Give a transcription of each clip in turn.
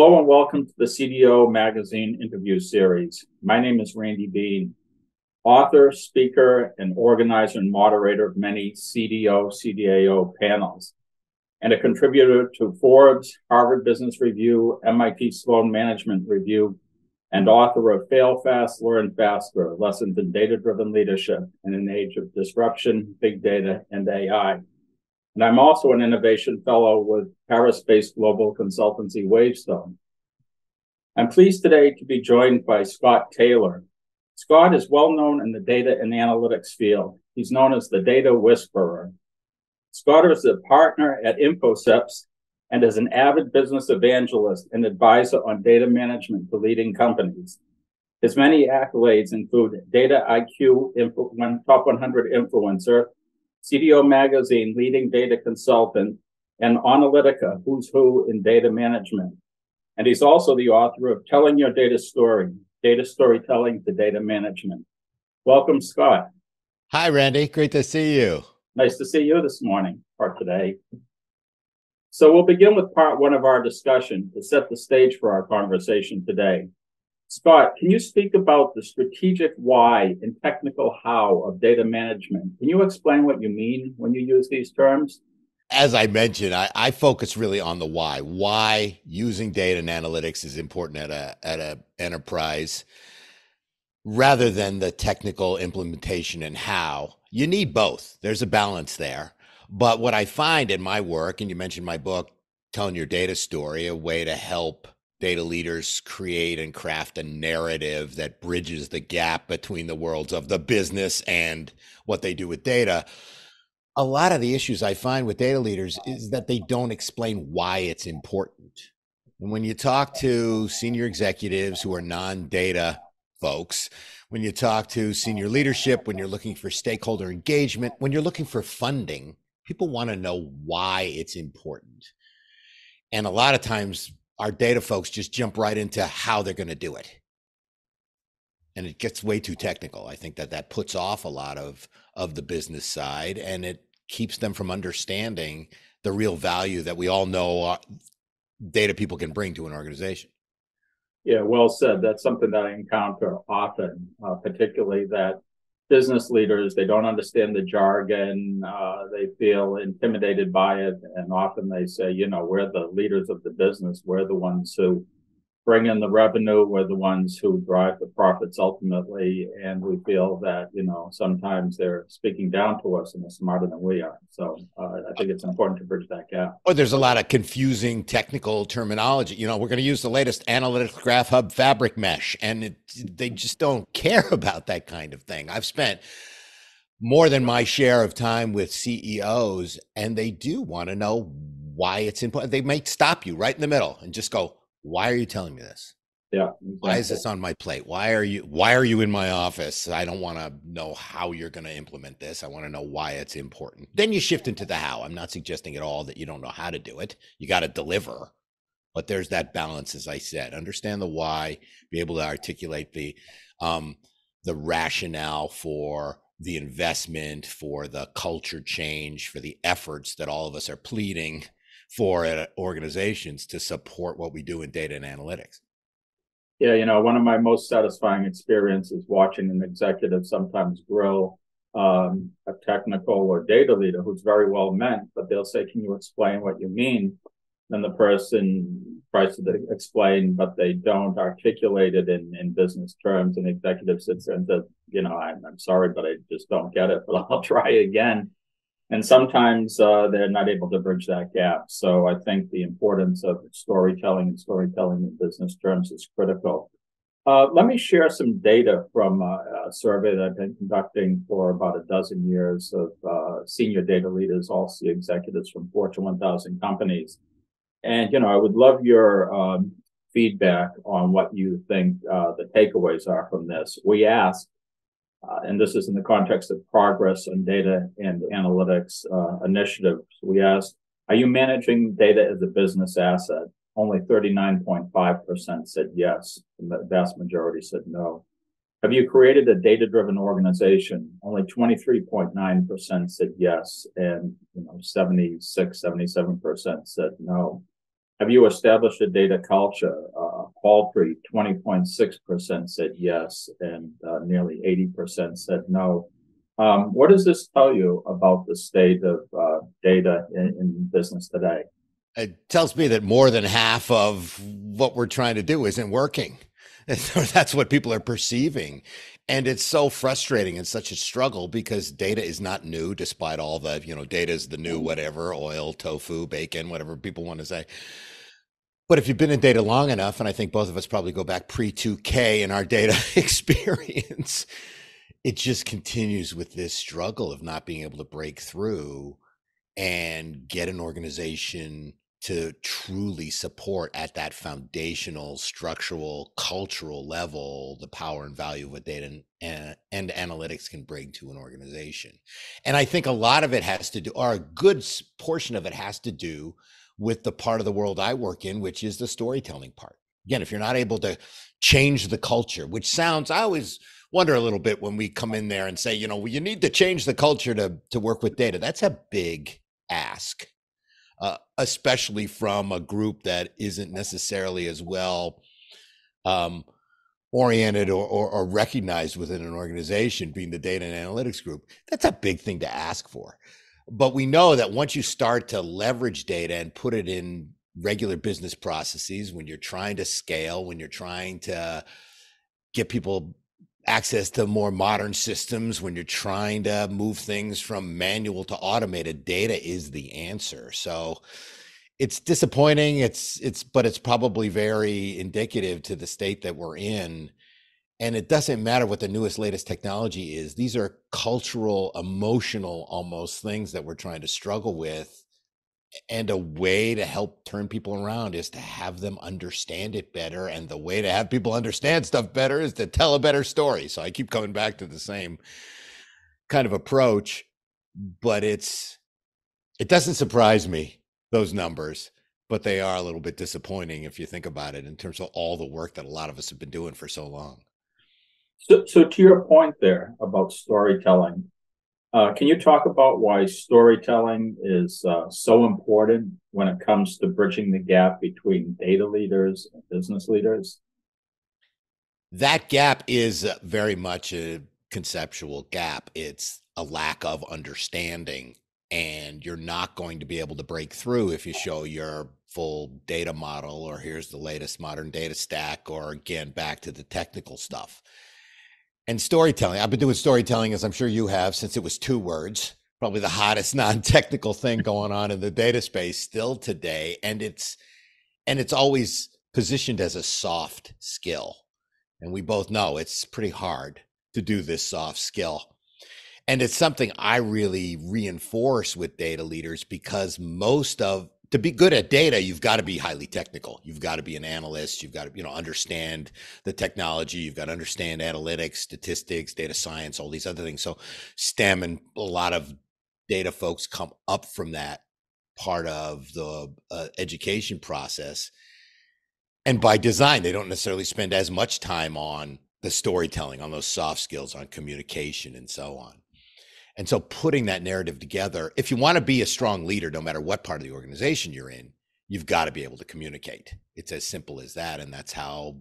Hello and welcome to the CDO Magazine interview series. My name is Randy Bean, author, speaker, and organizer and moderator of many CDO, CDAO panels, and a contributor to Forbes, Harvard Business Review, MIT Sloan Management Review, and author of Fail Fast, Learn Faster Lessons in Data Driven Leadership in an Age of Disruption, Big Data, and AI. And I'm also an innovation fellow with Paris based global consultancy Wavestone. I'm pleased today to be joined by Scott Taylor. Scott is well known in the data and analytics field. He's known as the data whisperer. Scott is a partner at Infocepts and is an avid business evangelist and advisor on data management for leading companies. His many accolades include Data IQ Top 100 Influencer, CDO Magazine leading data consultant, and Analytica, who's who in data management. And he's also the author of Telling Your Data Story, Data Storytelling to Data Management. Welcome, Scott. Hi, Randy. Great to see you. Nice to see you this morning or today. So we'll begin with part one of our discussion to set the stage for our conversation today. Scott, can you speak about the strategic why and technical how of data management? Can you explain what you mean when you use these terms? As I mentioned, I, I focus really on the why. Why using data and analytics is important at a at a enterprise rather than the technical implementation and how. You need both. There's a balance there. But what I find in my work, and you mentioned my book, Telling Your Data Story, a way to help data leaders create and craft a narrative that bridges the gap between the worlds of the business and what they do with data. A lot of the issues I find with data leaders is that they don't explain why it's important. And when you talk to senior executives who are non data folks, when you talk to senior leadership, when you're looking for stakeholder engagement, when you're looking for funding, people want to know why it's important. And a lot of times our data folks just jump right into how they're going to do it. And it gets way too technical. I think that that puts off a lot of of the business side and it keeps them from understanding the real value that we all know uh, data people can bring to an organization. Yeah well said. That's something that i encounter often uh, particularly that business leaders they don't understand the jargon uh, they feel intimidated by it and often they say you know we're the leaders of the business we're the ones who bring in the revenue we're the ones who drive the profits ultimately and we feel that you know sometimes they're speaking down to us and they're smarter than we are. So uh, i think it's important to bridge that gap. Oh there's a lot of confusing technical terminology. You know we're going to use the latest analytics graph hub fabric mesh and it, they just don't care about that kind of thing. I've spent more than my share of time with ceos and they do want to know why it's important. They might stop you right in the middle and just go why are you telling me this? Yeah. Exactly. Why is this on my plate? Why are you why are you in my office? I don't want to know how you're going to implement this. I want to know why it's important. Then you shift into the how. I'm not suggesting at all that you don't know how to do it. You got to deliver. But there's that balance as I said. Understand the why, be able to articulate the um the rationale for the investment, for the culture change, for the efforts that all of us are pleading for organizations to support what we do in data and analytics. Yeah, you know, one of my most satisfying experiences watching an executive sometimes grill um, a technical or data leader who's very well meant, but they'll say, "Can you explain what you mean?" Then the person tries to explain, but they don't articulate it in, in business terms. And the executive sits there and says, "You know, I'm, I'm sorry, but I just don't get it. But I'll try again." And sometimes uh, they're not able to bridge that gap. So I think the importance of storytelling and storytelling in business terms is critical. Uh, let me share some data from uh, a survey that I've been conducting for about a dozen years of uh, senior data leaders, all C executives from Fortune 1000 companies. And, you know, I would love your um, feedback on what you think uh, the takeaways are from this. We asked uh, and this is in the context of progress and data and analytics uh, initiatives. We asked, are you managing data as a business asset? Only 39.5% said yes. The vast majority said no. Have you created a data driven organization? Only 23.9% said yes. And, you know, 76, 77% said no. Have you established a data culture? Uh, Paltry, 20.6% said yes, and uh, nearly 80% said no. Um, what does this tell you about the state of uh, data in, in, business today? It tells me that more than half of what we're trying to do isn't working. That's what people are perceiving. And it's so frustrating and such a struggle because data is not new, despite all the, you know, data is the new mm-hmm. whatever, oil, tofu, bacon, whatever people want to say. But if you've been in data long enough, and I think both of us probably go back pre 2K in our data experience, it just continues with this struggle of not being able to break through and get an organization to truly support at that foundational structural cultural level the power and value of what data and, and, analytics can bring to an organization. And i think a lot of it has to do or a good portion of it has to do with the part of the world i work in which is the storytelling part. Again if you're not able to change the culture which sounds i always wonder a little bit when we come in there and say, you know, well, you need to change the culture to to work with data. That's a big ask, uh, especially from a group that isn't necessarily as well um, oriented or, or, or recognized within an organization, being the data and analytics group. That's a big thing to ask for. But we know that once you start to leverage data and put it in regular business processes, when you're trying to scale, when you're trying to get people access to more modern systems when you're trying to move things from manual to automated data is the answer. So it's disappointing it's it's but it's probably very indicative to the state that we're in. And it doesn't matter what the newest latest technology is these are cultural emotional almost things that we're trying to struggle with and a way to help turn people around is to have them understand it better and the way to have people understand stuff better is to tell a better story. So i keep coming back to the same kind of approach but it's it doesn't surprise me those numbers but they are a little bit disappointing if you think about it in terms of all the work that a lot of us have been doing for so long. So, so to your point there about storytelling uh, can you talk about why storytelling is uh, so important when it comes to bridging the gap between data leaders and business leaders? That gap is very much a conceptual gap. It's a lack of understanding, and you're not going to be able to break through if you show your full data model or here's the latest modern data stack, or again, back to the technical stuff and storytelling. I've been doing storytelling, as I'm sure you have, since it was two words. Probably the hottest non-technical thing going on in the data space still today, and it's and it's always positioned as a soft skill. And we both know it's pretty hard to do this soft skill. And it's something I really reinforce with data leaders because most of to be good at data, you've got to be highly technical. You've got to be an analyst. You've got to, you know, understand the technology. You've got to understand analytics, statistics, data science, all these other things. So STEM and a lot of data folks come up from that part of the uh, education process. And by design, they don't necessarily spend as much time on the storytelling, on those soft skills, on communication, and so on. And so putting that narrative together, if you want to be a strong leader, no matter what part of the organization you're in, you've got to be able to communicate. It's as simple as that. And that's how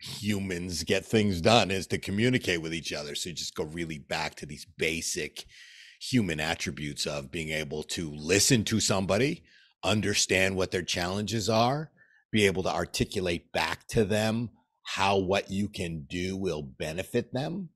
humans get things done is to communicate with each other. So you just go really back to these basic human attributes of being able to listen to somebody, understand what their challenges are, be able to articulate back to them how what you can do will benefit them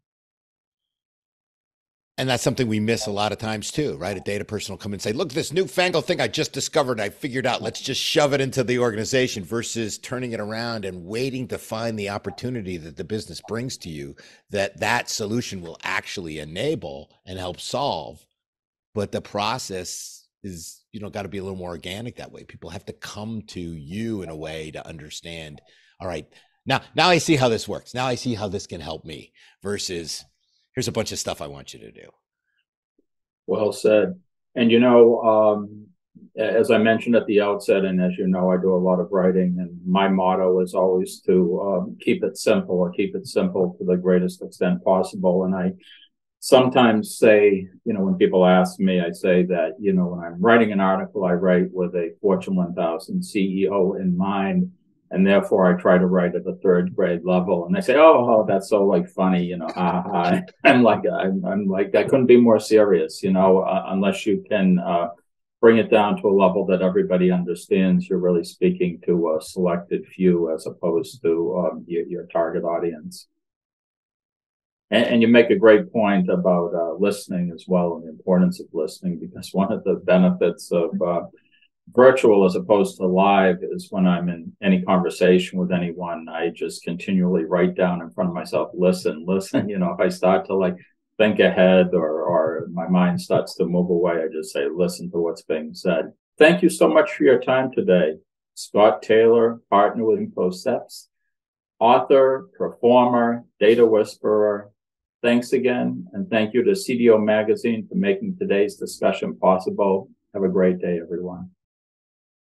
and that's something we miss a lot of times too, right? A data person will come and say, look, this newfangled thing I just discovered, I figured out, let's just shove it into the organization versus turning it around and waiting to find the opportunity that the business brings to you that that solution will actually enable and help solve. But the process is, you know, got to be a little more organic that way. People have to come to you in a way to understand, all right, now, now I see how this works. Now I see how this can help me versus here's a bunch of stuff I want you to do. Well said. And you know, um, as I mentioned at the outset, and as you know, I do a lot of writing, and my motto is always to um, keep it simple or keep it simple to the greatest extent possible. And I sometimes say, you know, when people ask me, I say that, you know, when I'm writing an article, I write with a Fortune 1000 CEO in mind. And therefore I try to write at the third grade level. And they say, Oh, oh that's so like funny, you know, ha ha. I'm like, I'm, I'm like, I couldn't be more serious, you know, uh, unless you can, uh, bring it down to a level that everybody understands you're really speaking to a selected few as opposed to um, your, your target audience. And, and you make a great point about uh, listening as well and the importance of listening because one of the benefits of uh, virtual as opposed to live is when I'm in any conversation with anyone, I just continually write down in front of myself, listen, listen. You know, if I start to like think ahead or, or my mind starts to move away, I just say, listen to what's being said. Thank you so much for your time today. Scott Taylor, partner with Infocepts, author, performer, data whisperer, Thanks again, and thank you to CDO Magazine for making today's discussion possible. Have a great day, everyone.